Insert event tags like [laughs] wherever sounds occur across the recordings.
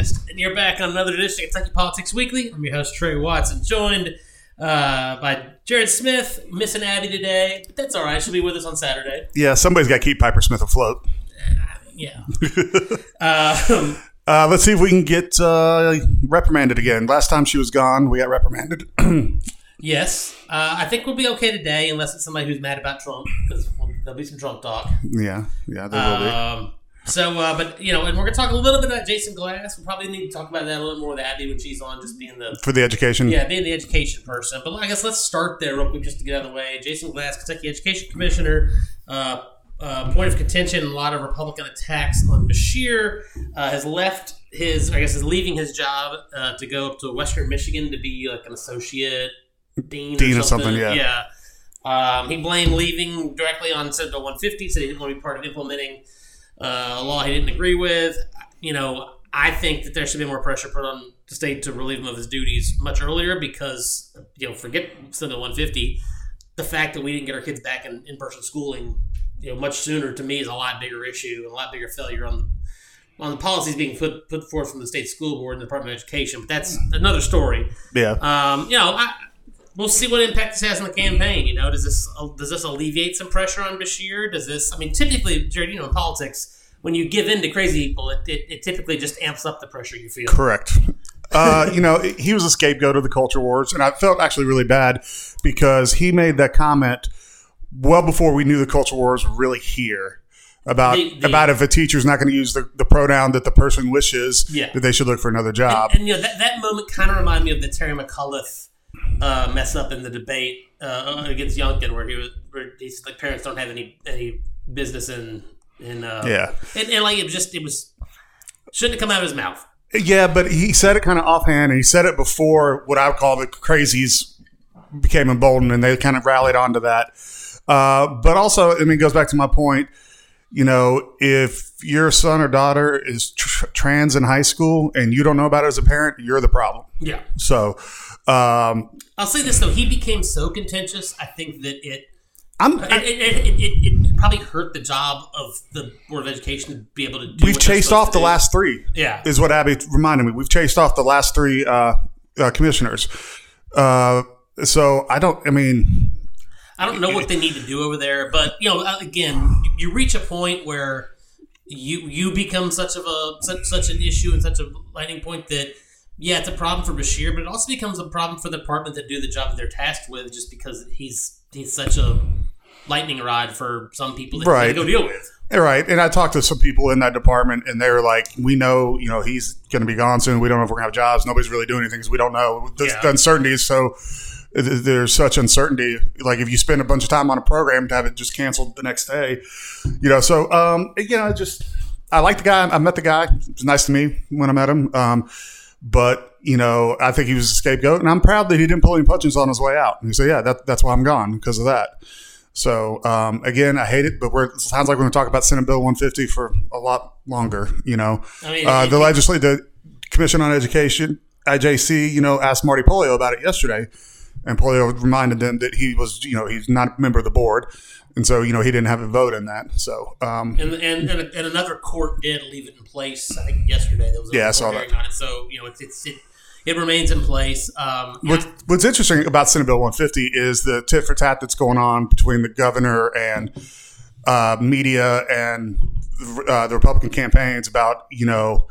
August. And you're back on another edition of Kentucky Politics Weekly. I'm your host, Tres Watson, joined uh, by Jared Smith, missing Abby today. But that's all right. She'll be with us on Saturday. Yeah, somebody's got to keep Piper Smith afloat. Yeah. [laughs] um, Uh, let's see if we can get uh, reprimanded again. Last time she was gone, we got reprimanded. [clears throat] yes. Uh, I think we'll be okay today, unless it's somebody who's mad about Trump, because there'll be some Trump talk. yeah, yeah, there will be. So, uh, but you know, and we're gonna talk a little bit about Jason Glass. We probably need to talk about that a little more with Abby when she's on, just being the For the education. yeah, being the education person. But I guess let's start there real quick, just to get out of the way. Jason Glass, Kentucky Education Commissioner, uh, uh, point of contention, a lot of Republican attacks on Beshear, uh, has left his, I guess, is leaving his job uh, to go up to Western Michigan to be like an associate dean, Dean or or something, yeah. yeah. Um, he blamed leaving directly on Senate 150, said he didn't want to be part of implementing uh, a law he didn't agree with. You know, I think that there should be more pressure put on the state to relieve him of his duties much earlier because, you know, forget Senate 150. The fact that we didn't get our kids back in in person schooling, you know, much sooner to me is a lot bigger issue, and a lot bigger failure on the on the policies being put put forth from the state school board and the Department of Education. But that's another story. Yeah. Um, you know, I, we'll see what impact this has on the campaign. You know, does this does this alleviate some pressure on Beshear? Does this? I mean, typically, Jared, you know, in politics, when you give in to crazy people, it, it, it typically just amps up the pressure you feel. Correct. Uh, you know, he was a scapegoat of the culture wars, and I felt actually really bad because he made that comment well before we knew the culture wars were really here about The- the- about if a teacher's not going to use the, the pronoun that the person wishes, Yeah. that they should look for another job. And, and, you know, that, that moment kind of reminded me of the Terry McAuliffe uh, mess up in the debate uh, against Youngkin, where he was, where he's like, parents don't have any any business in in uh, yeah, and, and like it was just it was shouldn't have come out of his mouth. yeah, but he said it kind of offhand, and he said it before what I would call the crazies became emboldened, and they kind of rallied onto that. Uh, but also, I mean, it goes back to my point. You know, if your son or daughter is tr- trans in high school and you don't know about it as a parent, you're the problem. Yeah. So, um, I'll say this though, he became so contentious. I think that it I'm. it, it, it, it, it probably hurt the job of the board of education to be able to. do we've chased off the do. last three. Yeah. is what Abby reminded me. We've chased off the last three uh, uh, commissioners. Uh, so I don't. I mean, I don't know what they need to do over there, but you know, uh, again, you, reach a point where you you become such of a such, such an issue and such a lightning point that yeah, it's a problem for Beshear, but it also becomes a problem for the department that do the job that they're tasked with, just because he's he's such a lightning rod for some people that Right. gotta go deal with. Right, and I talked to some people in that department, and they were like, "We know, you know, he's going to be gone soon. We don't know if we're going to have jobs. Nobody's really doing anything because we don't know. The, Yeah. the uncertainty is so. Th- There's such uncertainty. Like if you spend a bunch of time on a program to have it just canceled the next day, you know. So, um, you know, just I like the guy. I met the guy. It was nice to me when I met him. Um, but you know, I think he was a scapegoat, and I'm proud that he didn't pull any punches on his way out. And he said, "Yeah, that, that's why I'm gone because of that." So um, again, I hate it, but we're, it sounds like we're going to talk about Senate Bill 150 for a lot longer. You know, I mean, uh, the legislative the Commission on Education, IJC, you know, asked Marty Pollio about it yesterday, and Pollio reminded them that he was, you know, he's not a member of the board, and so you know he didn't have a vote in that. So um, And, and, and, and another court did leave it in place. I think yesterday there was a Yeah, I saw hearing that. on it. So you know, it's, it's it, it remains in place. Um, What, what's interesting about Senate Bill 150 is the tit for tat that's going on between the governor and uh, media and uh, the Republican campaigns about, you know,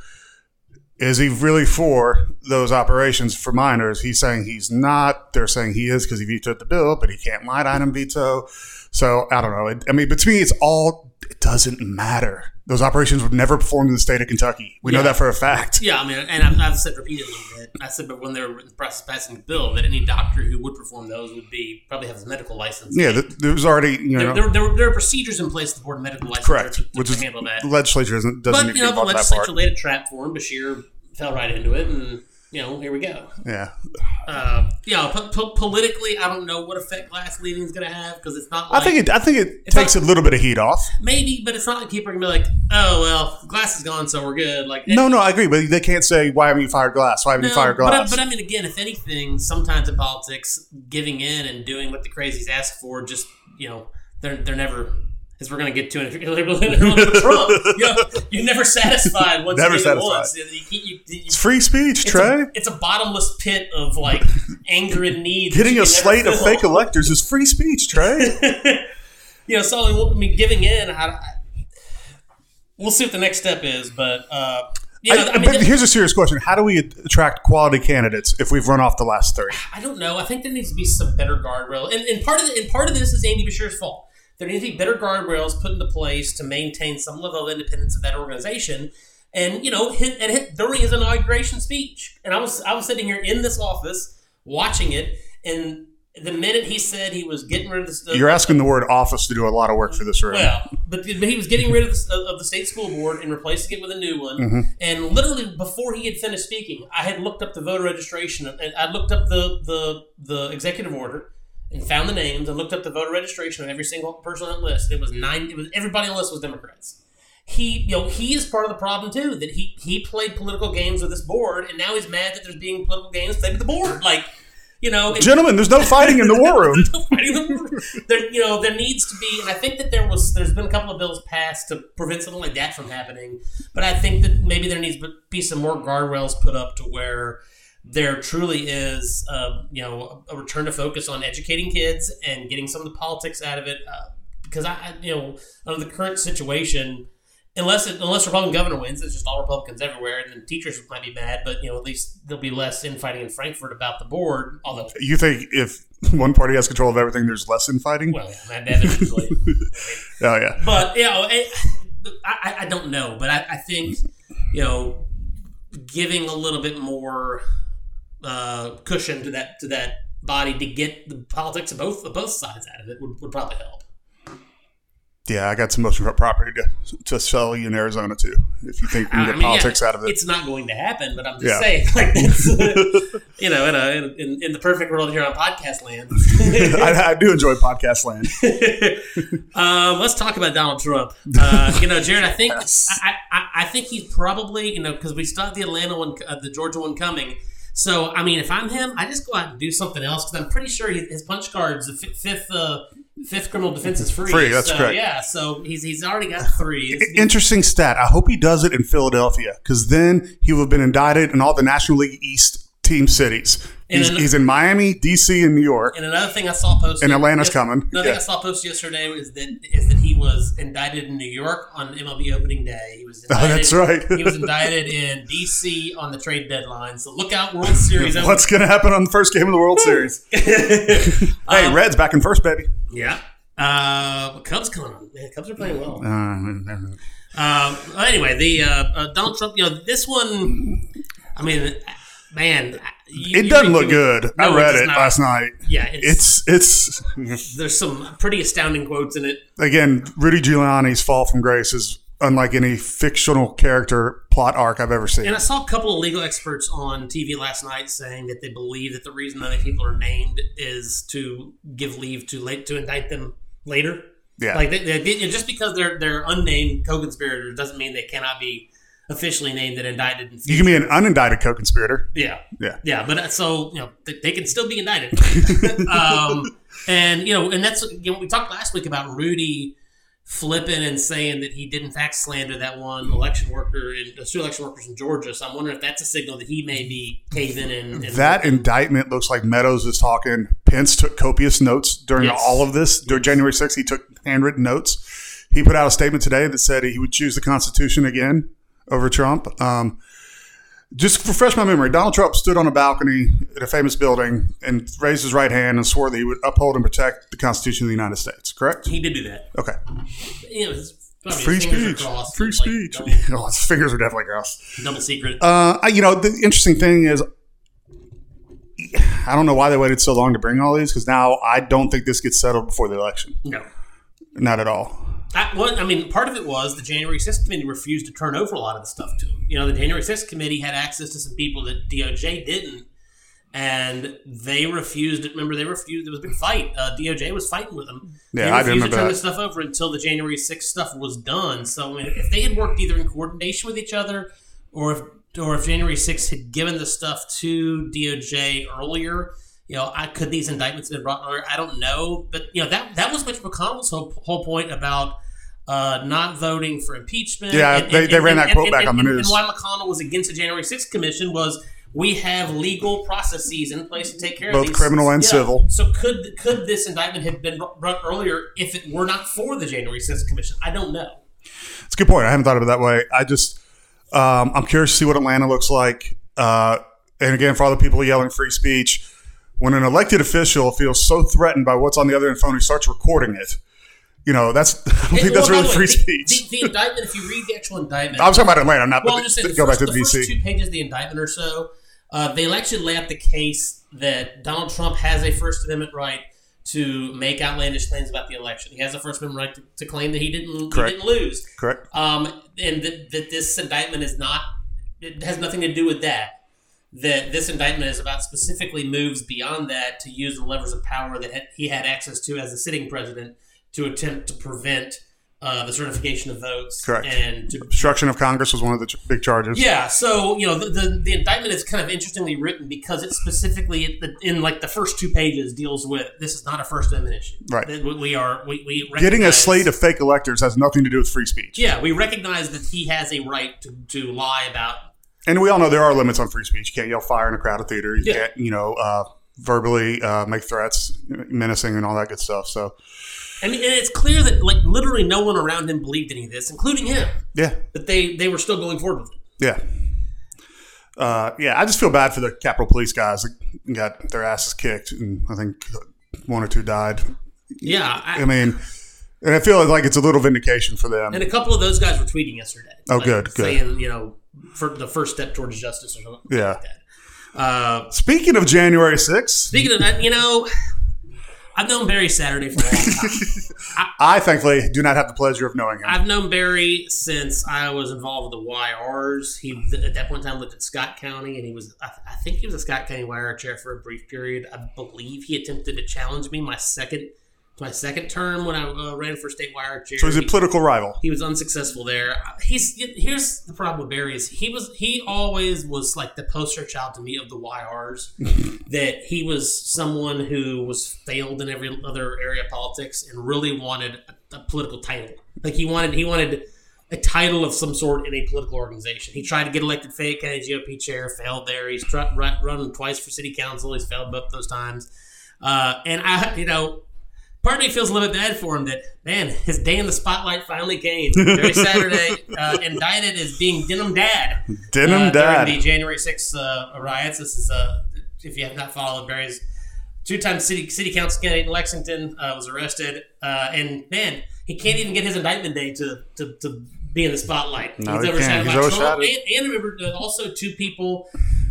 is he really for those operations for minors? He's saying he's not. They're saying he is because he vetoed the bill, but he can't line item veto. So I don't know. It, I mean, but to me, it's all. It doesn't matter. Those operations were never performed in the state of Kentucky. We know that for a fact. Yeah, I mean, and I've, I've said repeatedly that I said, but when they were in the process of passing the bill, that any doctor who would perform those would be probably have his medical license. Yeah, th- there was already you know There, there, there, there are procedures in place the board of medical license correct, to, to which is handle that. the legislature doesn't doesn't But you know, the involved in that legislature laid a trap for him. Beshear fell right into it, and you know, here we go. Yeah, Uh, yeah, po- po- politically, I don't know what effect glass leading is going to have because it's not. I think it. I think it takes a little bit of heat off. maybe, but it's not like people are going to be like, "Oh well, glass is gone, so we're good." Like, No, no, I agree, but they can't say why haven't you fired glass? Why haven't you fired but, glass? but I mean, again, if anything, sometimes in politics, giving in and doing what the crazies ask for, just you know, they're they're never as we're going to get to in Trump. [laughs] You know, you're never satisfied once Never you satisfied. once. You- you- It's free speech, it's Tres. A, it's a bottomless pit of like [laughs] anger and need. that Getting a slate of fake electors is free speech, Tres. [laughs] you know, so I mean, giving in. I, I, we'll see what the next step is, but uh, you know, I- I, mean, but here's a serious question: How do we attract quality candidates if we've run off the last three? I don't know. I think there needs to be some better guardrail, and, and part of the, and part of this is Andy Beshear's fault. There needs to be better guardrails put into place to maintain some level of independence of that organization. And you know, hit, and hit during his inauguration speech, and I was I was sitting here in this office watching it, and the minute he said he was getting rid of the stuff, You're asking the word office to do a lot of work for this room. well, but, but he was getting rid of the, of the state school board and replacing it with a new one. Mm-hmm. And literally before he had finished speaking, I had looked up the voter registration and I looked up the the the executive order and found the names and looked up the voter registration of every single person on that list. It was nine. It was everybody on the list was Democrats. He, you know, he is part of the problem too. That he he played political games with this board, and now he's mad that there's being political games played with the board. Like, you know, it- Gentlemen, there's no fighting in the war room. [laughs] there you know there needs to be and i think that there was there's been a couple of bills passed to prevent something like that from happening but i think that maybe there needs to be some more guardrails put up to where there truly is uh, you know a return to focus on educating kids and getting some of the politics out of it uh, because I, you know under the current situation unless it, unless Republican governor wins, it's just all Republicans everywhere, and then teachers might be mad, but you know at least there'll be less infighting in Frankfort about the board. Although, You think if one party has control of everything, there's less infighting? well, yeah, that eventually. [laughs] oh yeah. but you know, it, I, I- I don't know, but I, I think you know, giving a little bit more uh, cushion to that to that body to get the politics of both of both sides out of it would, would probably help. Yeah, I got some oceanfront property to, to sell you in Arizona too. If you think we can I get mean, yeah, politics out of it, It's not going to happen, but I'm just Yeah. saying, like, that's, [laughs] [laughs] you know, in, a, in, in the perfect world here on podcast land. [laughs] I, I do enjoy podcast land. um, let's talk about Donald Trump. Uh, you know, Jared, I think Yes. I, I, I think he's probably you know because we still have the Atlanta one, uh, the Georgia one coming. So I mean, if I'm him, I just go out and do something else because I'm pretty sure he, his punch cards, the fi- fifth uh, fifth criminal defense is free. Free, that's so, correct. Yeah, so he's he's already got three. It's- Interesting stat. I hope he does it in Philadelphia because then he will have been indicted in all the National League East team cities. And He's, then- he's in Miami, DC, and New York. And another thing I saw posted, And Atlanta's yes- coming. Another thing Yeah. I saw posted yesterday is that is that he was indicted in New York on MLB opening day. He was indicted, [laughs] Oh, that's right. he was indicted in DC on the trade deadline. So look out, World Series. [laughs] What's going to happen on the first game of the World Series? [laughs] Hey, Um, Reds back in first, baby. Yeah. Uh, Cubs coming on. Man, Cubs are playing well. Uh, Um, anyway, the uh, uh, Donald Trump. You know, this one. I mean, man, you- it doesn't look good. No, I read it not. last night. Yeah, it's, It's it's there's some pretty astounding quotes in it. again Rudy Giuliani's fall from grace is unlike any fictional character plot arc I've ever seen. And I saw a couple of legal experts on TV last night saying that they believe that the reason that people are named is to give leave to late to indict them later. Yeah. like they, they, they- just because they're they're unnamed co-conspirators doesn't mean they cannot be officially named and indicted. In You can be an unindicted co-conspirator. yeah, Yeah. yeah, but uh, so you know they, they can still be indicted. [laughs] um, and you know, and that's you know we talked last week about Rudy flipping and saying that he did in fact slander that one election worker and uh, two election workers in Georgia. So I'm wondering if that's a signal that he may be caving and, and That indictment looks like Meadows is talking. Pence took copious notes during Yes. all of this. During January 6th, he took handwritten notes. He put out a statement today that said he would choose the Constitution again over Trump. Um, just to refresh my memory, Donald Trump stood on a balcony at a famous building and raised his right hand and swore that he would uphold and protect the Constitution of the United States. Correct? he did do that. Okay. You know, his, probably Free speech. Free like, speech. double, [laughs] Oh, his fingers are definitely crossed. double secret. Uh, I- you know, the interesting thing is, I don't know why they waited so long to bring all these because now I don't think this gets settled before the election. no. Not at all. I, well, I mean, part of it was the January 6th committee refused to turn over a lot of the stuff to him. You know, the January 6th committee had access to some people that DOJ didn't, and they refused. It. Remember, they refused. There was a big fight. Uh, DOJ was fighting with them. Yeah, they I refused remember to turn that. the stuff over until the January 6th stuff was done. So, I mean, if they had worked either in coordination with each other, or if or if January 6th had given the stuff to DOJ earlier, you know, I could these indictments have been brought earlier. I don't know, but you know that that was Mitch McConnell's whole, whole point about uh, not voting for impeachment. Yeah, they- they ran that quote back on the and- news. And why McConnell was against the January 6th commission was we have legal processes in place to take care Both of these. criminal and civil. So could could this indictment have been brought earlier if it were not for the January 6th commission? I don't know. It's a good point. I haven't thought of it that way. I just, um, I'm curious to see what Atlanta looks like. Uh, and again, for all the people yelling free speech, when an elected official feels so threatened by what's on the other end of the phone, he starts recording it. You know, that's [laughs] I don't think Well, that's really way, free the- speech. The, the indictment, if you read the actual indictment, [laughs] I was talking about Atlanta, not Well, but I'm just saying, the go first, back to the, the VC. first two pages of the indictment or so, uh, they actually lay out the case that Donald Trump has a First Amendment right to make outlandish claims about the election. He has a First Amendment right to, to claim that he didn't he didn't lose, Correct. um, and that, that this indictment is not it has nothing to do with that. That this indictment is about specifically moves beyond that to use the levers of power that he had access to as a sitting president to attempt to prevent uh, the certification of votes Correct. and to Obstruction of Congress was one of the ch- big charges. yeah, so you know the, the the indictment is kind of interestingly written because it specifically in, in like the first two pages deals with this is not a First Amendment issue. Right. We are we, we Getting a slate of fake electors has nothing to do with free speech. yeah we recognize that he has a right to, to lie about And we all know there are limits on free speech. You can't yell fire in a crowded theater. You Yeah. can't, you know, uh, verbally uh, make threats, menacing, and all that good stuff. So, I mean and it's clear that like literally no one around him believed any of this, including him. yeah, That they they were still going forward with it. yeah. Uh, yeah, I just feel bad for the Capitol Police guys that got their asses kicked, and I think one or two died. Yeah, I, I mean, and I feel like it's a little vindication for them. and a couple of those guys were tweeting yesterday. Oh, like, good, good. saying you know for the first step towards justice or something Yeah. like that. Uh, Speaking of January 6th, Speaking of that, you know, I've known Barry Saturday for a long time. [laughs] I thankfully do not have the pleasure of knowing him. I've known Barry since I was involved with the YRs. He at that point in time lived in Scott County, and he was I, I think he was a Scott County YR chair for a brief period. I believe he attempted to challenge me my second my second term when I uh, ran for state YR chair. so he's a He- political rival. he was unsuccessful there. He's here's the problem with Barry is he was he always was like the poster child to me of the YRs. [laughs] that he was someone who was failed in every other area of politics and really wanted a, a political title. Like he wanted he wanted a title of some sort in a political organization. He tried to get elected Fayette County GOP chair, failed there. He's tried, run, run twice for city council. He's failed both those times. Uh, and I, you know, part of me feels a little bit bad for him that man, his day in the spotlight finally came. [laughs] Barry Saturday uh, indicted as being denim dad. Denim uh, Dad. during the January 6th uh, riots. This is uh, if you have not followed Barry's two-time city city council candidate in Lexington uh, was arrested, uh, and man, he can't even get his indictment day to to, to be in the spotlight. No, he can't. He's overshadowed. And, and remember, also two people.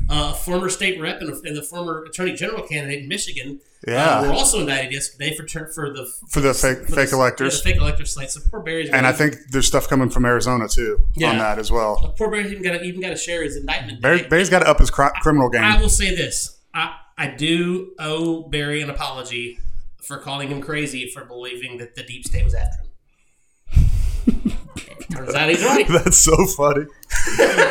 Uh, former state rep and, and the former attorney general candidate in Michigan Yeah. uh, were also indicted yesterday for for the For the fake, for fake the, electors. the fake elector slate. So poor Barry's And I think there's stuff coming from Arizona too Yeah. on that as well. poor Barry's even got to even got to share his indictment. Barry, Barry's got to up his cri- criminal game. I will say this: I, I do owe Barry an apology for calling him crazy for believing that the deep state was after him. [laughs] Turns out he's right. [laughs] That's so funny.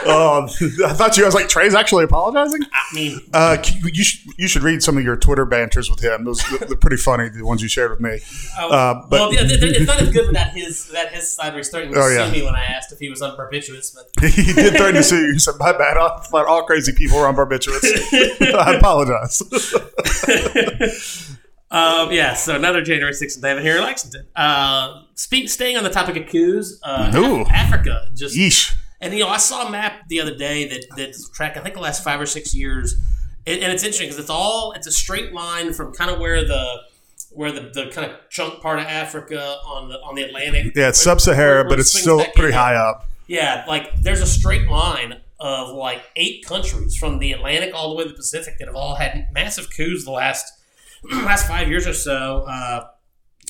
oh, I thought you. guys was like, Tres's actually apologizing. I mean, Uh, you should you should read some of your Twitter banters with him. Those they're pretty funny. The ones you shared with me. oh, Uh, but well, yeah, it's not as good without his that his side where he's starting to Oh, sue yeah. me when I asked if he was on barbiturates, but [laughs] he did threaten to sue you. He said, "My bad. Thought all crazy people are on barbiturates. [laughs] I apologize." Um, yeah, so another January 6th David here in Lexington. Uh, speak, staying on the topic of coups, uh. Africa just Yeesh. And you know, I saw a map the other day that that's track I think the last five or six years, and, and it's interesting because it's all it's a straight line from kind of where the where the, the kind of chunk part of Africa on the on the Atlantic. Yeah, it's where- where but it's still pretty high up. Yeah, like there's a straight line of like eight countries from the Atlantic all the way to the Pacific that have all had massive coups the last [clears throat] last five years or so. Uh,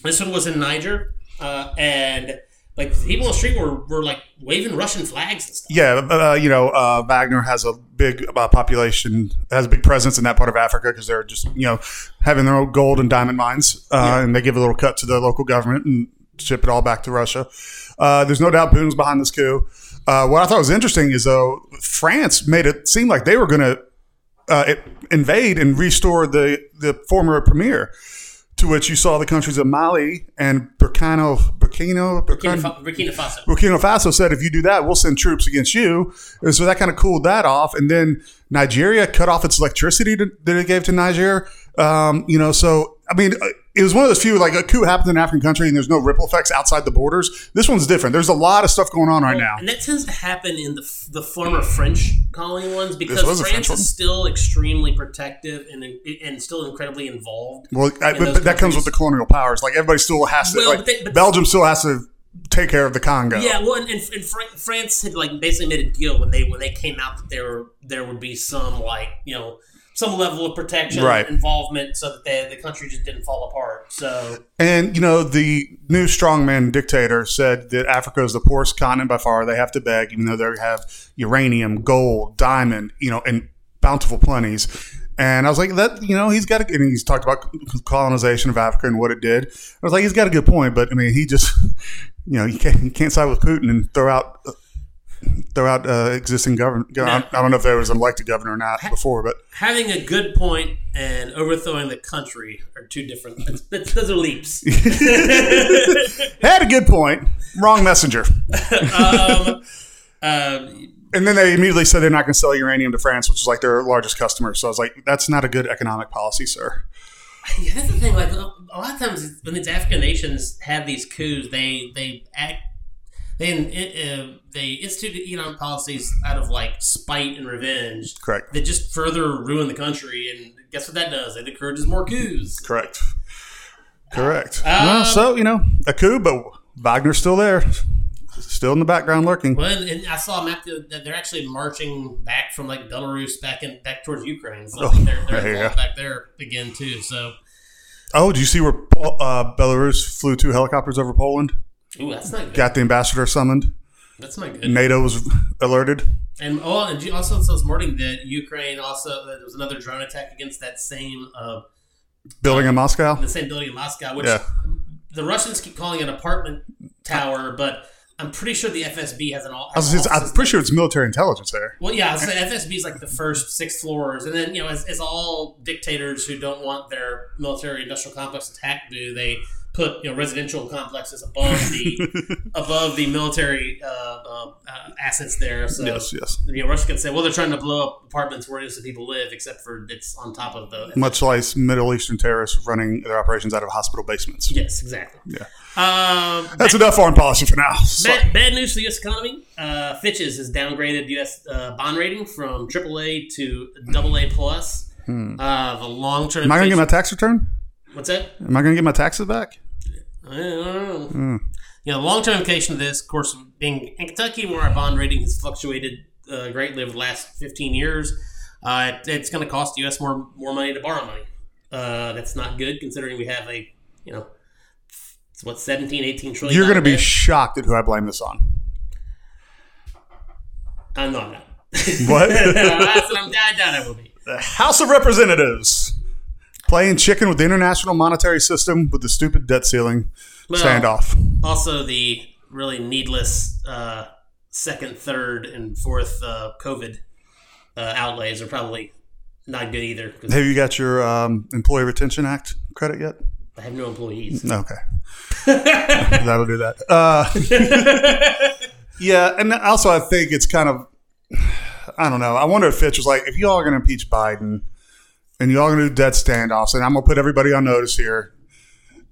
this one was in Niger, uh, and like people on the street were, were like waving Russian flags and stuff. Yeah, uh, you know, uh, Wagner has a big uh, population, has a big presence in that part of Africa because they're just, you know, having their own gold and diamond mines, uh, Yeah. and they give a little cut to the local government and ship it all back to Russia. Uh, there's no doubt Putin's behind this coup. Uh, what I thought was interesting is though France made it seem like they were going to uh, it- invade and restore the the former premier. to which you saw the countries of Mali and Burkina Burkina Burkina, Burkina, Burkina Faso. Burkina Faso said, if you do that, we'll send troops against you. And so that kind of cooled that off. And then Nigeria cut off its electricity to, that it gave to Niger. Um, you know, so, I mean, uh, it was one of those few, like a coup happened in an African country and there's no ripple effects outside the borders. This one's different. There's a lot of stuff going on right now. And that tends to happen in the the former French colony ones because France is still extremely protective and and still incredibly involved. Well, I, in but, but that comes with the colonial powers. Like everybody still has to, Well, like but they- but- Belgium still has to take care of the Congo. Yeah, well, and, and, and Fran- France had like basically made a deal when they when they came out that there there would be some like you know some level of protection Right. involvement so that they, the country just didn't fall apart. So And you know, the new strongman dictator said that Africa is the poorest continent by far. They have to beg, even though they have uranium, gold, diamond, you know, and bountiful plenties. And I was like, that, you know, he's got a, and he's talked about colonization of Africa and what it did. I was like, he's got a good point, but I mean, he just, [laughs] you know, you can't, you can't side with Putin and throw out, throw out uh, existing government. I don't know if there was an elected governor or not before, but having a good point and overthrowing the country are two different. It's, it's, those are leaps. [laughs] [laughs] had a good point. Wrong messenger. um, um, And then they immediately said they're not going to sell uranium to France, which is like their largest customer. So I was like, that's not a good economic policy, sir. [laughs] Yeah, that's the thing. Like a a lot of times, when these African nations have these coups, they they act they uh, they institute economic policies out of like spite and revenge Correct. that just further ruin the country. And guess what that does? It encourages more coups. Correct. Correct. Um, well, so, you know, a coup, but Wagner's still there. Still in the background lurking. Well, and, and I saw a map that that they're actually marching back from like Belarus back in back towards Ukraine. So I think they're, they're [laughs] there you involved go. back there again too. So, Oh, did you see where uh, Belarus flew two helicopters over Poland? Ooh, that's not good. Got the ambassador summoned. That's not good. NATO was alerted. And oh, and you also saw this morning that Ukraine also there was another drone attack against that same uh, Building in Moscow. the same building in Moscow, which Yeah. the Russians keep calling an apartment tower, but I'm pretty sure the FSB has an all. I I'm pretty sure it's military intelligence there. Well, yeah, so FSB is like the first six floors, and then you know, as, as all dictators who don't want their military industrial complex attacked do, they put you know residential complexes above the [laughs] above the military uh, uh, uh, assets there. So Yes, yes. you know, Russia can say, well, they're trying to blow up apartments where innocent people live, except for it's on top of the. Much like Middle Eastern terrorists running their operations out of hospital basements. Yes, exactly. Yeah. Um, That's enough foreign policy for now. Bad, bad news for the U.S. economy. Uh, Fitch's has downgraded U.S. Uh, bond rating from AAA to AA plus. Uh, the long term. Hmm. Am I going to get my tax return? What's that? Am I going to get my taxes back? I don't know. Hmm. You know, the long term implication of this, of course, being in Kentucky, where our bond rating has fluctuated uh, greatly over the last 15 years, uh, it- it's going to cost the U.S. more more money to borrow money. Uh, that's not good considering we have a, you know, it's what 17, 18 trillion. You're going to be shocked at who I blame this on. I'm not. [laughs] What? I'm, I doubt I will be. the House of Representatives playing chicken with the international monetary system with the stupid debt ceiling Well, standoff. Also, the really needless uh, second, third, and fourth uh, COVID uh, outlays are probably not good either Have you got your um, Employee Retention Act credit yet? I have no employees. Okay. [laughs] That'll do that. Uh, [laughs] yeah, and also I think it's kind of, I don't know. I wonder if Fitch was like, if you all are going to impeach Biden and you all going to do debt standoffs, and I'm to put everybody on notice here,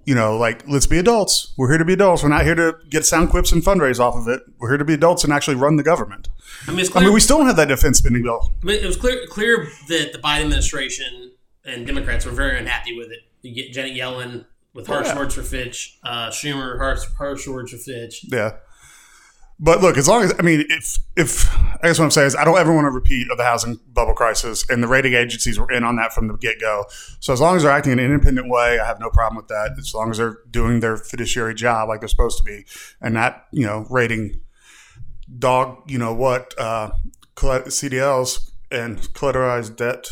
you know, like, let's be adults. We're here to be adults. We're not here to get sound quips and fundraise off of it. We're here to be adults and actually run the government. I mean, it's I mean, we still don't have that defense spending bill. I mean, it was clear clear that the Biden administration and Democrats were very unhappy with it. You get Janet Yellen with harsh yeah. words for Fitch, uh, Schumer harsh, harsh words for Fitch. Yeah. But look, as long as I mean, if if I guess what I'm saying is, I don't ever want to repeat of the housing bubble crisis, and the rating agencies were in on that from the get go. So as long as they're acting in an independent way, I have no problem with that. As long as they're doing their fiduciary job like they're supposed to be, and not you know rating dog, you know what uh, CDLs and collateralized debt.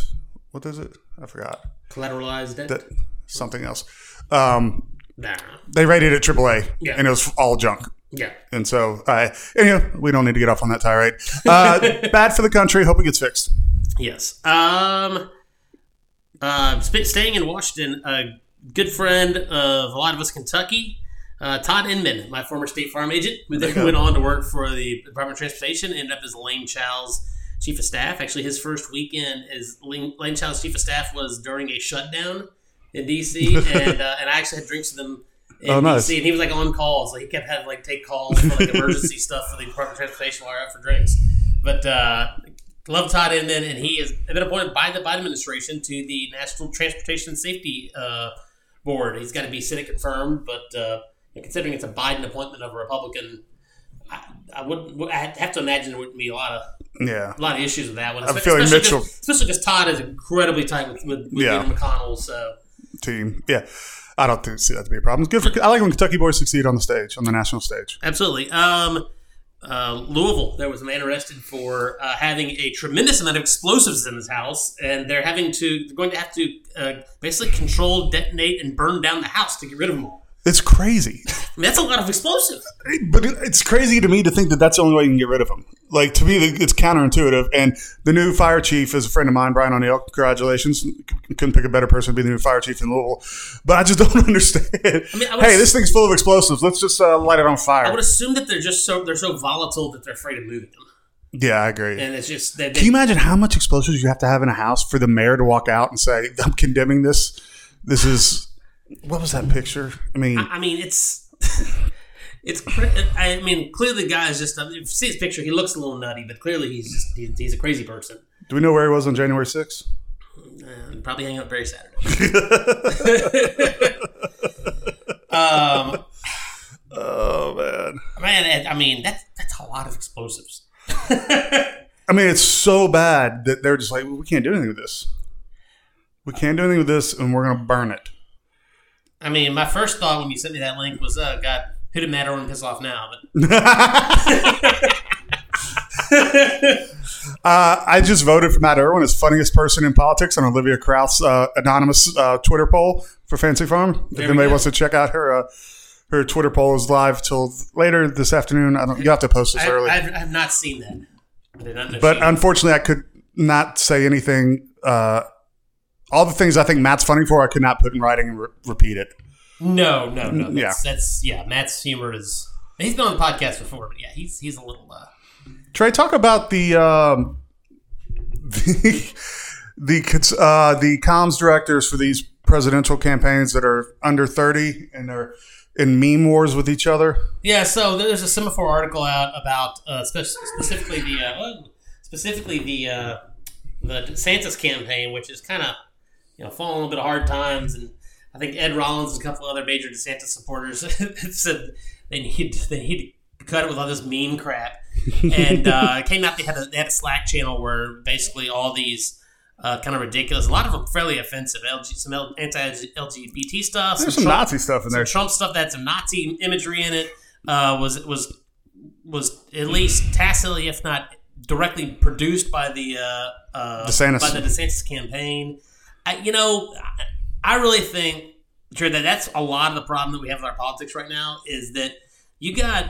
What is it? I forgot Collateralized debt. something else. Um, nah. they rated it AAA, Yeah. and it was all junk. Yeah. And so, uh, anyway, we don't need to get off on that tirade. Uh, [laughs] bad for the country. Hope it gets fixed. Yes. Um. Uh, staying in Washington, a good friend of a lot of us, Kentucky. Uh, Todd Inman, my former State Farm agent, who then went on to work for the Department of Transportation, ended up as Lane Chao's chief of staff. Actually, his first weekend as Lane, Lane Chao's chief of staff was during a shutdown in DC, [laughs] and uh, and I actually had drinks with him Oh, nice. DC, and he was like on calls. Like he kept having like take calls for like emergency [laughs] stuff for the Department of Transportation while out for drinks. But uh, love Todd Inman, and he has been appointed by the Biden administration to the National Transportation Safety uh, Board. He's got to be Senate confirmed, but uh, considering it's a Biden appointment of a Republican, I, I would I have to imagine there wouldn't be a lot of Yeah. a lot of issues with that one. I'm feeling especially Mitchell- especially because Todd is incredibly tight with, with, with Yeah. McConnell. So Team. Yeah. I don't think, see that to be a problem. It's good for. I like when Kentucky boys succeed on the stage, on the national stage. absolutely. Um, uh, Louisville, there was a man arrested for uh, having a tremendous amount of explosives in his house, and they're having to they're going to have to uh, basically control, detonate, and burn down the house to get rid of them all. It's crazy. That's a lot of explosives. But it's crazy to me to think that that's the only way you can get rid of them. Like to me, it's counterintuitive. And the new fire chief is a friend of mine, Brian O'Neill. Congratulations! Couldn't pick a better person to be the new fire chief in Louisville. But I just [laughs] don't understand. mean, I hey, s- this thing's full of explosives. Let's just uh, light it on fire. I would assume that they're just so they're so volatile that they're afraid of moving them, yeah, I agree. and it's just they, Can you imagine how much explosives you have to have in a house for the mayor to walk out and say, "I'm condemning this. This is what was that picture? I mean, I mean, it's [laughs] it's. I mean, clearly, the guy is just. I if you see his picture, he looks a little nutty, but clearly, he's just he's, he's a crazy person. do we know where he was on January 6th? Uh, probably hanging out Barry Saturday. [laughs] um, Oh man. man, I mean, that's that's a lot of explosives. [laughs] I mean, it's so bad that they're just like, we can't do anything with this. We can't do anything with this, and we're gonna burn it. I mean, my first thought when you sent me that link was, "Uh, God, who did Matt Owen piss off now?" But [laughs] Uh, I just voted for Matt Irwin as funniest person in politics on Olivia Krauth's uh, anonymous uh, Twitter poll for Fancy Farm. If anybody go. wants to check out her uh, her Twitter poll is live till later this afternoon. I don't. You have to post this I, early. I've, I've not seen that. I did not know. but unfortunately, I could not say anything. Uh, all the things I think Matt's funny for, I could not put in writing and re- repeat it. no, no, no. Yeah. That's, that's yeah. Matt's humor is. He's been on the podcast before, but yeah, he's he's a little. Uh, Tres, talk about the um, [laughs] the the uh, the comms directors for these presidential campaigns that are under thirty and they're in meme wars with each other. Yeah, so there's a Semafor article out about uh, spe- specifically the uh, specifically the uh, the DeSantis campaign, which is kind of you know falling a little bit of hard times, and I think Ed Rollins and a couple other major DeSantis supporters [laughs] said they need they need to cut it with all this meme crap, and uh, it came out they had a they had a Slack channel where basically all these. Uh, kind of ridiculous. A lot of them fairly offensive. LG, some L- anti-LGBT stuff. There's some Trump- Nazi stuff in there. some Trump stuff that had some Nazi imagery in it uh, was was was at least tacitly, if not directly, produced by the uh, uh, DeSantis. by the DeSantis campaign. I, you know, I, really think Jared, that that's a lot of the problem that we have with our politics right now is that you got.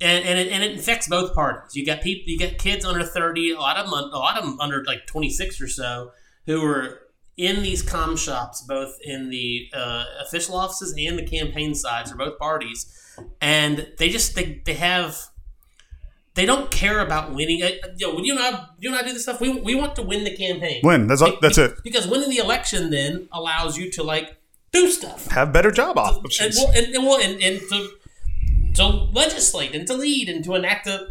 And, and, it, and it infects both parties. You got people, you got kids under thirty, a lot of them, a lot of them under like twenty six or so, who are in these com shops, both in the uh, official offices and the campaign sides for both parties, and they just they, they have they don't care about winning. Uh, you know, when you and I you and I do this stuff, we, we want to win the campaign. Win. That's all, that's it. Because winning the election then allows you to like do stuff Have better job and, options. well, and, and, well, and, and to to legislate and to lead and to enact a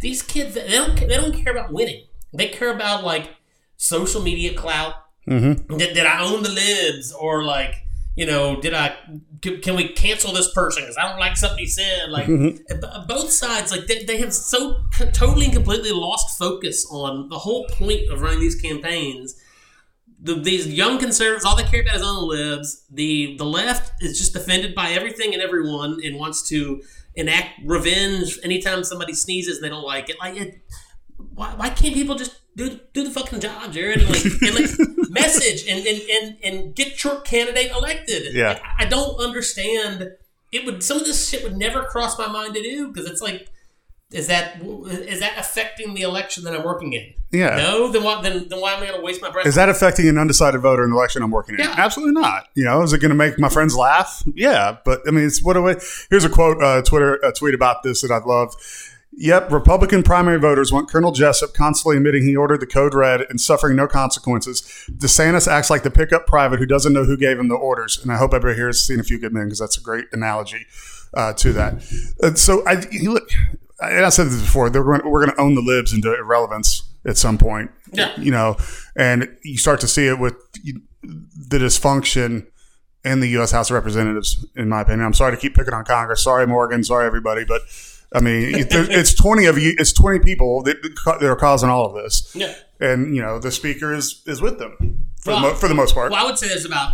these kids they don't they don't care about winning. They care about like social media clout. Mm-hmm. Did, did I own the libs or like you know did I can, can we cancel this person because I don't like something he said like Mm-hmm. both sides like they, they have so c- totally and completely lost focus on the whole point of running these campaigns the, these young conservatives, all they care about is on the libs. The the left is just offended by everything and everyone and wants to enact revenge anytime somebody sneezes and they don't like it. Like, it, why, why can't people just do do the fucking job, Jared? And like, and like [laughs] message and, and, and, and get your candidate elected. Yeah. Like, I don't understand. It would some of this shit would never cross my mind to do because it's like is that is that affecting the election that I'm working in? Yeah. No, then why then, then why am I going to waste my breath? Is that affecting an undecided voter in the election I'm working in? Yeah. Absolutely not. You know, is it going to make my friends laugh? Yeah, but I mean, it's what do I, here's a quote, uh, Twitter, a tweet about this that I've loved. Yep, Republican primary voters want Colonel Jessup constantly admitting he ordered the code red and suffering no consequences. DeSantis acts like the pickup private who doesn't know who gave him the orders. And I hope everybody here has seen A Few Good Men because that's a great analogy uh, to that. Uh, so I, look, and I said this before, they're going, we're going to own the libs into irrelevance at some point. Yeah. You know, and you start to see it with the dysfunction in the U.S. House of Representatives, in my opinion. I'm sorry to keep picking on Congress. Sorry, Morgan. Sorry, everybody. But I mean, [laughs] it's 20 of you. It's 20 people that, that are causing all of this. Yeah. And you know, the speaker is is with them for, Well, the, mo- for the most part. Well, I would say there's about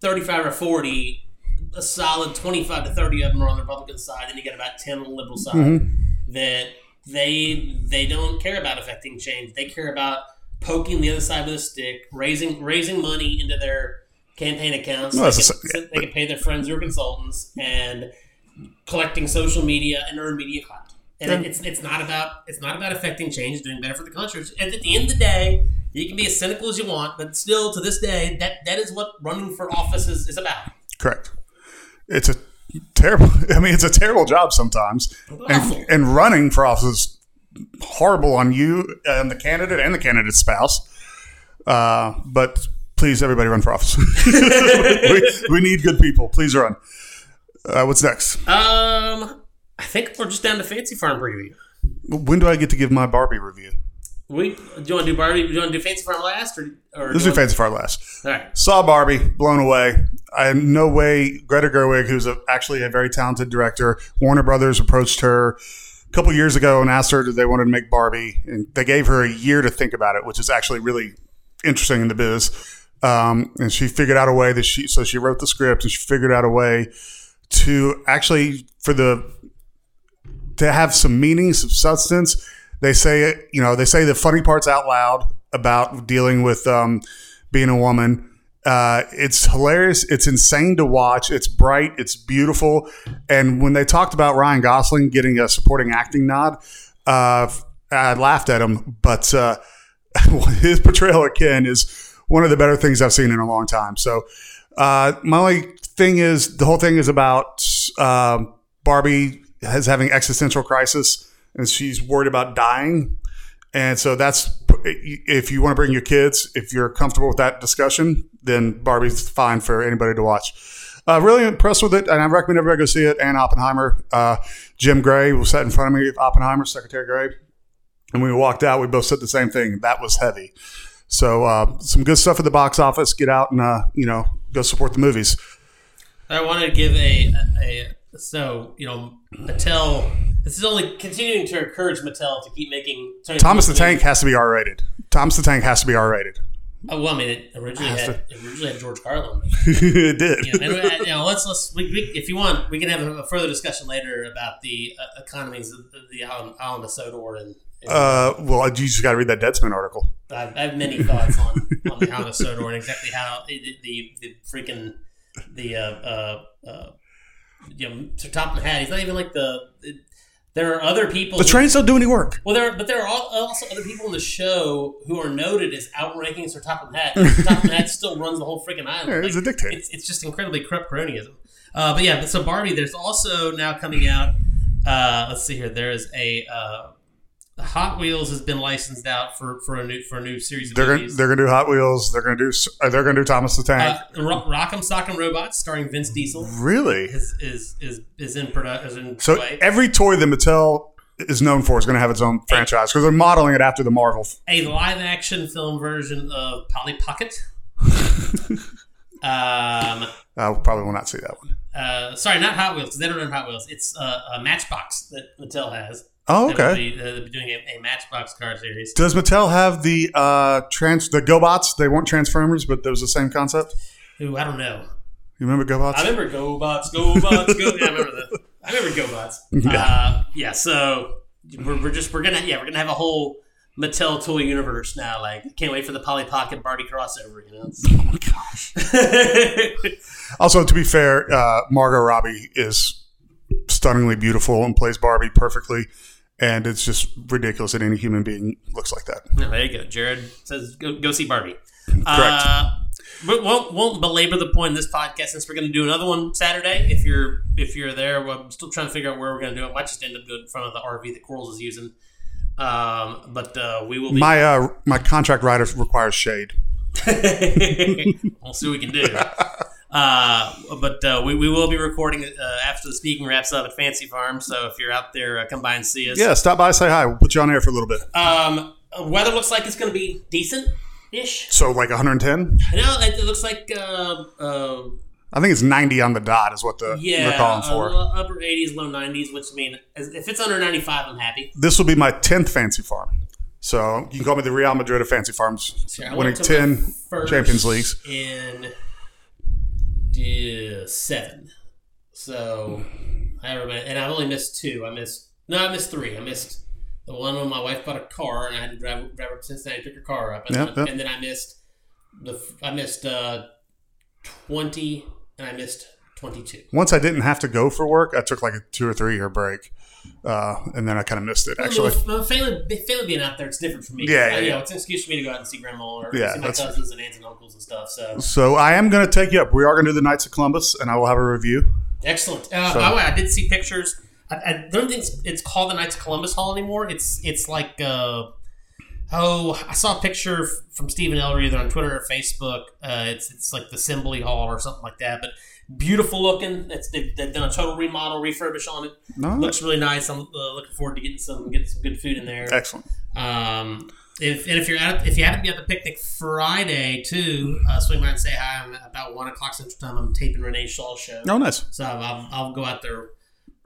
35 or 40, a solid 25 to 30 of them are on the Republican side, and you get about 10 on the liberal side Mm-hmm. that they they don't care about affecting change. They care about poking the other side with a stick, raising raising money into their campaign accounts. So they, the can, so they can pay their friends or consultants and collecting social media and earn media clout. And it- it's it's not about it's not about affecting change, doing better for the country. And at the end of the day, you can be as cynical as you want, but still, to this day, that that is what running for office is, is about. Correct. It's a terrible. [laughs] I mean, it's a terrible job sometimes, and, and running for office is horrible on you and the candidate and the candidate's spouse. Uh, but please, everybody, run for office. [laughs] we, we need good people. Please run. Uh, what's next? Um, I think we're just down to Fancy Farm preview. When do I get to give my Barbie review? We do you want to do Barbie? Do you want to do Fancy Farm last, or or This do is fancy Farm last. All right. Saw Barbie, blown away. I no way. Greta Gerwig, who's a, actually a very talented director, Warner Brothers approached her a couple years ago and asked her if they wanted to make Barbie, and they gave her a year to think about it, which is actually really interesting in the biz. Um, and she figured out a way that she so she wrote the script and she figured out a way to actually for the to have some meaning, some substance. They say you know, they say the funny parts out loud about dealing with um, being a woman. Uh, it's hilarious. It's insane to watch. It's bright. It's beautiful. And when they talked about Ryan Gosling getting a supporting acting nod, uh, I laughed at him. But uh, [laughs] his portrayal of Ken is one of the better things I've seen in a long time. So uh, my only thing is the whole thing is about um, Barbie is having existential crisis and she's worried about dying. And so that's if you want to bring your kids, if you're comfortable with that discussion, then Barbie's fine for anybody to watch. Uh, really impressed with it, and I recommend everybody go see it. And Oppenheimer, uh, Jim Gray was sat in front of me, Oppenheimer, Secretary Gray, and when we walked out, we both said the same thing. That was heavy. So uh, some good stuff at the box office. Get out and uh, you know go support the movies. I wanted to give a, a, a so you know Mattel. This is only continuing to encourage Mattel to keep making Thomas the Tank has to be R rated. Thomas the Tank has to be R rated. Oh, well, I mean, it originally had it originally had George Carlin. [laughs] it did. You know, and, you know, let's let's we, we, if you want, we can have a, further discussion later about the uh, economies of the, the island, island of Sodor, and, and Uh, well, you just got to read that Deadspin article. I, I have many thoughts on, on the island of Sodor and exactly how the, the freaking the uh, uh, uh, you know Sir Topham Hatt. He's not even like the. the there are other people. The who- trains don't do any work. Well, there, are, but there are also other people in the show who are noted as outranking Sir Topham Hatt. [laughs] Sir Topham Hatt still runs the whole freaking island. Yeah, he's a dictator. It's, it's just incredibly corrupt cronyism. Uh, but yeah, but so Barbie, there's also now coming out. Uh, let's see here. There is a uh, Hot Wheels has been licensed out for, for a new for a new series of They're gonna, movies. they're gonna do Hot Wheels. They're gonna do uh, they're gonna do Thomas the Tank. uh, Ro- Rock'em Sock'em Robots, starring Vince Diesel, really? is is is, is in production. So play. every toy that Mattel is known for is going to have its own franchise because they're modeling it after the Marvel. a live action film version of Polly Pocket. [laughs] um, I probably will not see that one. uh, sorry, not Hot Wheels. They don't run Hot Wheels. It's uh, a Matchbox that Mattel has. Oh, okay. be, uh, they'll be doing a, a Matchbox car series. Does Mattel have the uh trans the GoBots? They weren't Transformers, but there was the same concept. Who I don't know. You remember GoBots? I remember GoBots, GoBots, Go. Yeah, I remember that. I remember GoBots. [laughs] Yeah. Uh, yeah. So we're, we're just we're gonna yeah we're gonna have a whole Mattel toy universe now. Like can't wait for the Polly Pocket Barbie crossover. You know. [laughs] oh my gosh. [laughs] Also, to be fair, uh, Margot Robbie is stunningly beautiful and plays Barbie perfectly. And it's just ridiculous that any human being looks like that. No, there you go. Jared says go, go see Barbie. Correct. Uh, we won't, won't belabor the point in this podcast since we're going to do another one Saturday. If you're if you're there, well, I'm still trying to figure out where we're going to do it. Might just end up doing in front of the RV that Quarles is using. Um, but uh, we will. Be- my uh, my contract rider requires shade. [laughs] we'll see what we can do. [laughs] Uh, but uh, we, we will be recording uh, after the speaking wraps up at Fancy Farm. So if you're out there, uh, come by and see us. Yeah, stop by, say hi. We'll put you on air for a little bit. Um, weather looks like it's going to be decent ish. So like 110. No, it looks like. Uh, uh, I think it's 90 on the dot is what the yeah, they're calling for. Upper 80s, low 90s, which I mean, if it's under 95, I'm happy. This will be my 10th Fancy Farm. So you can call me the Real Madrid of Fancy Farms, Sure, winning 10 Champions Leagues. in seven. So I remember, and I've only missed two. I missed no, I missed three. I missed the one when my wife bought a car and I had to drive drive her to Cincinnati, pick her car up, and, Yep, then, yep. and then I missed the I missed uh, twenty and I missed twenty two. Once I didn't have to go for work, I took like a two or three year break. Uh, and then I kind of missed it, actually. Well, being out there, it's different for me. Yeah, Uh, yeah, you yeah. know, it's an excuse for me to go out and see grandma or Yeah, see my cousins and aunts and uncles and stuff. So So I am going to take you up. We are going to do the Knights of Columbus, and I will have a review. Excellent. Uh, So- by the way, I did see pictures. I, I don't think it's, it's called the Knights of Columbus Hall anymore. It's it's like uh, oh, I saw a picture from Stephen Ellery either on Twitter or Facebook. Uh, it's it's like the Assembly Hall or something like that. But beautiful looking. It's they've, they've done a total remodel, refurbish on it. No, Looks really nice. I'm uh, looking forward to getting some getting some good food in there. excellent. Um, if and if you're at if you happen to be at the picnic Friday too, uh, swing by and say hi. I'm about one o'clock Central Time. I'm taping Renee Shaw's show. Oh, nice. So I'll, I'll go out there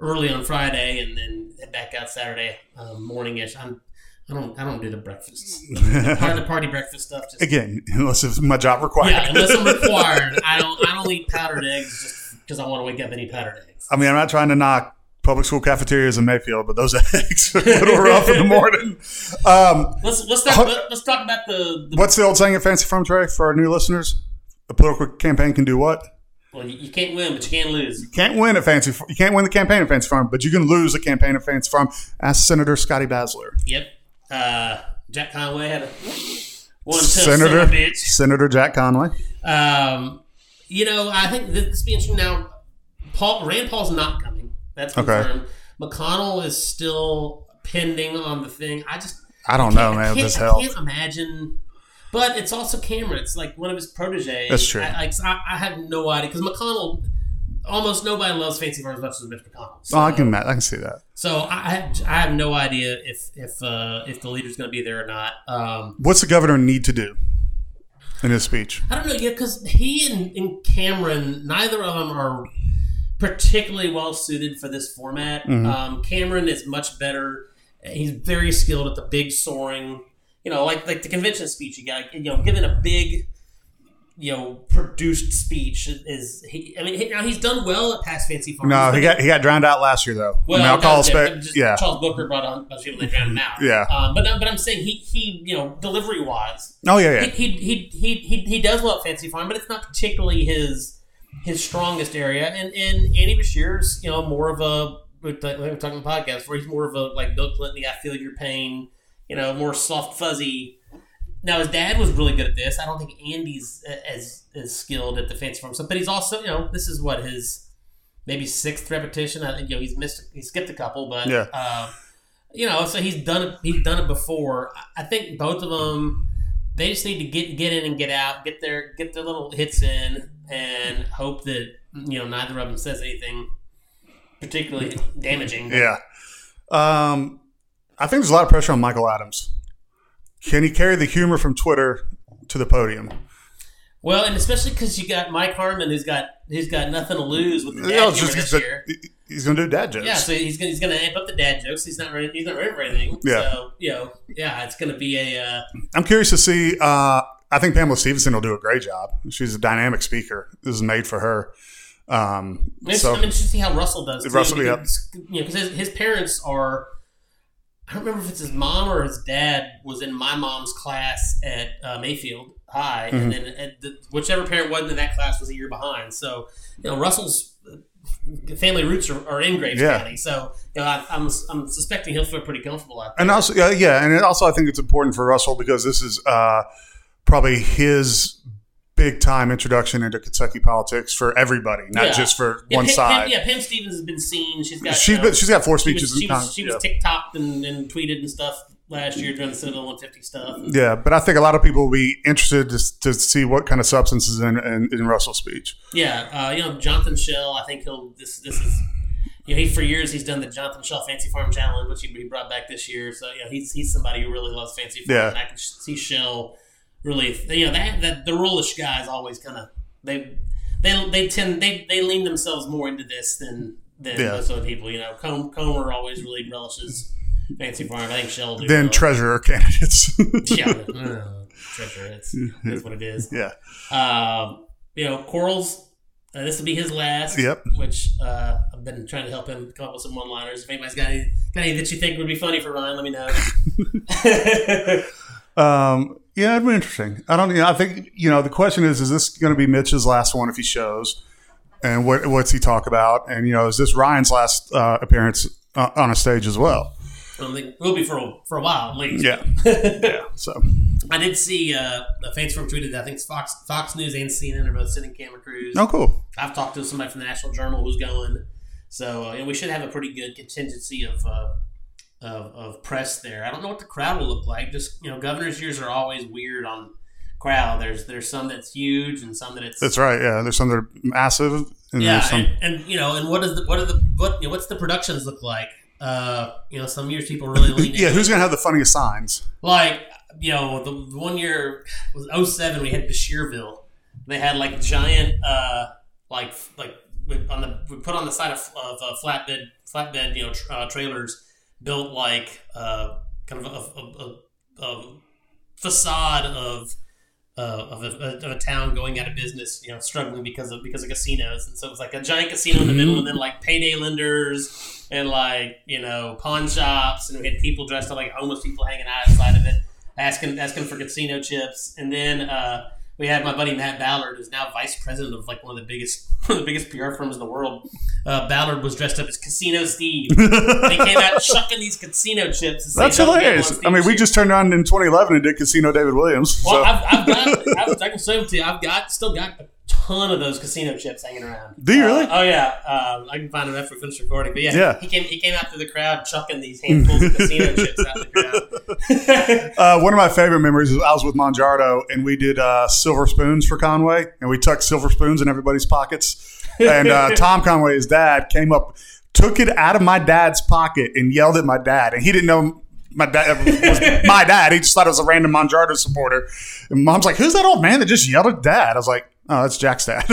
early on Friday and then head back out Saturday um, morning-ish. I'm I don't I don't do the breakfasts. [laughs] Part of the party breakfast stuff. Just, Again, unless it's my job required. yeah, unless I'm [laughs] required, I don't I don't eat powdered eggs just because I want to wake up and eat powdered eggs. I mean, I'm not trying to knock public school cafeterias in Mayfield, but those [laughs] eggs are a little rough in the morning. Um, Let's let's talk, let, let's talk about the, the what's the old saying at Fancy Farm Tres for our new listeners? A political campaign can do what? well you, you can't win but you can't lose. Can't win at Fancy. You can't win the campaign at Fancy Farm, but you can lose the campaign at Fancy Farm. Ask Senator Scotty Baesler. Yep. Uh, Jack Conway had a one Senator son. Senator Jack Conway. Um, you know, I think this, this be interesting now. Paul Rand Paul's not coming. That's Okay. confirmed. McConnell is still pending on the thing. I just I don't know, man. This I can't imagine. But it's also Cameron. It's like one of his proteges. That's true. I, like, I, I have no idea because McConnell. Almost nobody loves Fancy Farm as much as Mitch McConnell. So, Oh, I can. I can see that. so I, I have, I have no idea if if uh, if the leader's going to be there or not. Um, What's the governor need to do in his speech? I don't know, yeah, because he and, and Cameron, neither of them are particularly well suited for this format. Mhm. Um, Cameron is much better. He's very skilled at the big soaring, you know, like like the convention speech. You got, you know, given a big, you know, produced speech is. He, I mean, he, now he's done well at past fancy farms. No, he got he got drowned out last year though. well, I mean, I'll call a that's it, spec. but just Yeah, Charles Booker brought on a bunch of people that drowned him out. Yeah. um, but but I'm saying he he you know delivery wise Oh yeah, yeah. he, he, he, he, he does well at Fancy Farm, but it's not particularly his his strongest area. And and Andy Beshear's you know more of a we're we're talking podcast where he's more of a like Bill Clinton. I feel your pain. You know, more soft fuzzy. Now his dad was really good at this. I don't think Andy's as as skilled at the Fancy Farm stuff, but he's also you know this is what his maybe sixth repetition. I think you know he's missed he skipped a couple, but Yeah. uh, you know so he's done it. He's done it before. I- I think both of them they just need to get get in and get out, get their get their little hits in, and hope that you know neither of them says anything particularly damaging. Yeah. Um, I think there's a lot of pressure on Michael Adams. Can he carry the humor from Twitter to the podium? Well, and especially because you got Mike Harmon, who's got who's got nothing to lose with the dad it's just- this year. he's going to do dad jokes. Yeah, so he's gonna he's gonna amp up the dad jokes. He's not ready. He's not ready for anything. Yeah. So you know, yeah, it's gonna be a. Uh, I'm curious to see. Uh, I think Pamela Stevenson will do a great job. She's a dynamic speaker. This is made for her. Um, so I'm interested to see how Russell does. Russell, yeah. because, you know, because his, his parents are. I don't remember if it's his mom or his dad was in my mom's class at uh, Mayfield. high, Mhm. and then and the, whichever parent wasn't in that class was a year behind. So you know Russell's uh, family roots are, are in Graves Yeah. County, so you know I, I'm I'm suspecting he'll feel pretty comfortable out there. And also, uh, yeah, and also I think it's important for Russell because this is uh, probably his big time introduction into Kentucky politics for everybody, not Yeah. just for Yeah, one Pam, side. Pam, yeah, Pam Stevens has been seen. She's got She's uh, been, she's got four speeches was, she was, she yeah. was TikToked and, and tweeted and stuff last year during the Senate 150 stuff. Yeah, but I think a lot of people will be interested to, to see what kind of substance is in, in, in Russell's speech. Yeah, uh, you know Jonathan Shell. I think he'll this this is you know he for years he's done the Jonathan Shell Fancy Farm Challenge, which he, he brought back this year. So you know he's he's somebody who really loves Fancy Farm. Yeah. I can see Shell really you know that that the Rollish guys always kind of they they they tend they they lean themselves more into this than than Yeah. most other people. You know Com- Comer always really relishes Fancy Farm. I think Shell do. Then [laughs] [laughs] well. treasurer candidates. yeah, uh, treasure. It's, it's what it is. yeah. Um, you know, Quarles. Uh, this will be his last. Yep. Which uh, I've been trying to help him come up with some one-liners. If anybody's got any, got any that you think would be funny for Ryan, let me know. [laughs] Um, yeah, it'd be interesting. I don't. You know, I think you know the question is: Is this going to be Mitch's last one if he shows? And what what's he talk about? And you know, is this Ryan's last uh, appearance uh, on a stage as well? I don't think will be for a, for a while at least. Yeah. [laughs] yeah. So I did see uh, a fans from tweeted. that I think it's Fox Fox News and CNN are both sending camera crews. oh, cool. I've talked to somebody from the National Journal who's going. So uh, know, we should have a pretty good contingency of, uh, of of press there. I don't know what the crowd will look like. Just you know, governor's years are always weird on crowd. There's there's some that's huge and some that it's That's right. Yeah. There's some that are massive, and yeah, some. and, and you know, and what is the what are the what you know, what's the productions look like? Uh, you know, some years people really lean. [laughs] yeah. Who's going to have the funniest signs? like you know the, the one year was 07 we had Beshearville. They had like giant uh like like on the we put on the side of, of uh, flatbed flatbed you know tr- uh, trailers built like uh kind of a, a, a, a facade of. Uh, of, a, of a town going out of business, you know, struggling because of because of casinos, and so it was like a giant casino in the middle, and then like payday lenders and like you know pawn shops, and we had people dressed up like homeless people hanging out outside of it, asking asking for casino chips, and then uh, we had my buddy Matt Ballard, who's now vice president of like one of the biggest [laughs] one of the biggest PR firms in the world. Uh, Ballard was dressed up as Casino Steve. [laughs] and he came out chucking these casino chips. to That's "Don't gamble on hilarious. I mean, we just turned on in 2011 and did Casino David Williams. Well, so. I've, I've got. [laughs] I've, I can say to you. I've got still got ton of those casino chips hanging around. Do you Uh, really? oh yeah. Um, I can find them after we finish recording. But yeah, Yeah. he came. He came out through the crowd chucking these handfuls of casino [laughs] chips out the crowd. [laughs] Uh, one of my favorite memories is I was with Mongiardo and we did uh, silver spoons for Conway, and we tucked silver spoons in everybody's pockets. And uh, [laughs] Tom Conway's dad, came up, took it out of my dad's pocket, and yelled at my dad. And he didn't know my dad was my dad. He just thought it was a random Mongiardo supporter. And mom's like, "Who's that old man that just yelled at dad?" I was like, "Oh, that's Jack's dad." [laughs]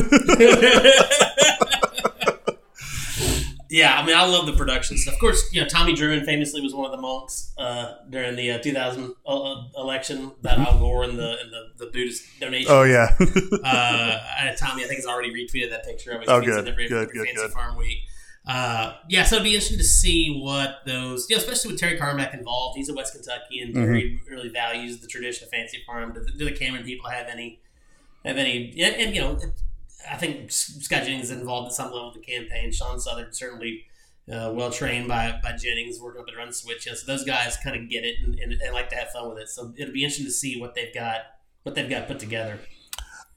yeah, I mean, I love the production stuff. Of course, you know, Tommy Druen famously was one of the monks uh, during the uh, 2000 uh, election that Al Gore and the and the, the Buddhist donation. oh yeah, uh, [laughs] and Tommy, I think, has already retweeted that picture of it. Oh, good, every, good, every good, Fancy good. Farm Week. Uh, yeah, so it'd be interesting to see what those, you know, especially with Terry Carmack involved. He's a West Kentuckian. Mm-hmm. Terry really values the tradition of Fancy Farm. Do the, do the Cameron people have any, have any, and, and you know, I think Scott Jennings is involved at some level with the campaign. Sean Southard certainly uh, well trained by, by Jennings, working up at RunSwitch. Know, so those guys kind of get it and, and, and like to have fun with it. So it'll be interesting to see what they've got, what they've got put together.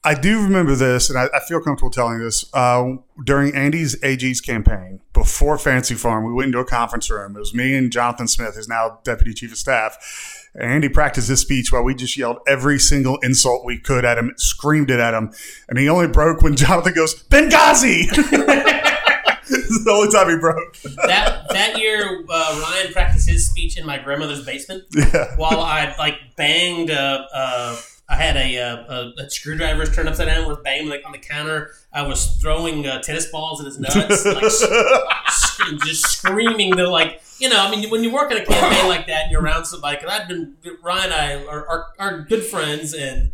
I do remember this, and I, I feel comfortable telling this. Uh, during Andy's AG's campaign, before Fancy Farm, we went into a conference room. It was me and Jonathan Smith, who's now deputy chief of staff. And Andy practiced his speech while we just yelled every single insult we could at him, screamed it at him, and he only broke when [laughs] Jonathan goes Benghazi. [laughs] this is the only time he broke. [laughs] that that year, uh, Ryan practiced his speech in my grandmother's basement Yeah. while I like banged. Uh, uh, I had a, uh, a, a screwdriver turned upside down, was banging like on the counter. I was throwing uh, tennis balls at his nuts, like [laughs] s- and just screaming. To like you know, I mean, when you work in a campaign like that and you're around somebody, because I've been Ryan and I are, are, are good friends and.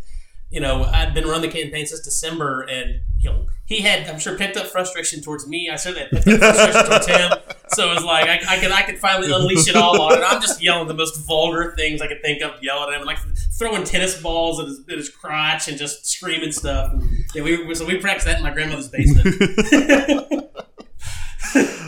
You know, I'd been running the campaign since December, and you know, he had, I'm sure, picked up frustration towards me. I certainly had pent up frustration towards him. [laughs] So it was like I, I could, I could finally unleash it all on it. I'm just yelling the most vulgar things I could think of, yelling at him, like throwing tennis balls at his, at his crotch and just screaming stuff. And, yeah, we so we practiced that in my grandmother's basement. [laughs]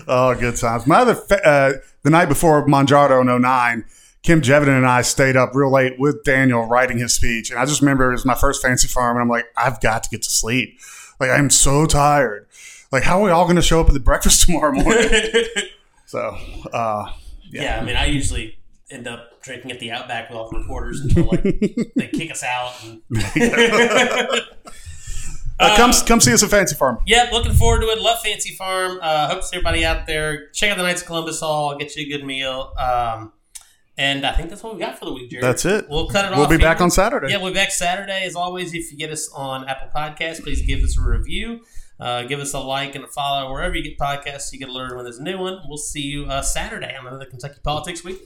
oh, good times. My other fa- uh, the night before Mongiardo in 09, Kim Jevin and I stayed up real late with Daniel writing his speech, and I just remember it was my first fancy farm, and I'm like, I've got to get to sleep. Like I'm so tired. Like how are we all going to show up at the [laughs] breakfast tomorrow morning? [laughs] so, uh, yeah. yeah. I mean, I usually end up drinking at the Outback with all the reporters until like they kick us out. And [laughs] Uh, come, uh, come see us at Fancy Farm. Yep, looking forward to it. Love Fancy Farm. Uh, hope to see everybody out there. Check out the Knights of Columbus Hall. Get you a good meal. Um, and I think that's what we got for the week, Jared. That's it. We'll cut it we'll off. We'll be here. back on Saturday. Yeah, we'll be back Saturday. As always, if you get us on Apple Podcasts, please give us a review. Uh, give us a like and a follow wherever you get podcasts. So you get alerted when there's a new one. We'll see you uh, Saturday on another Kentucky Politics Week.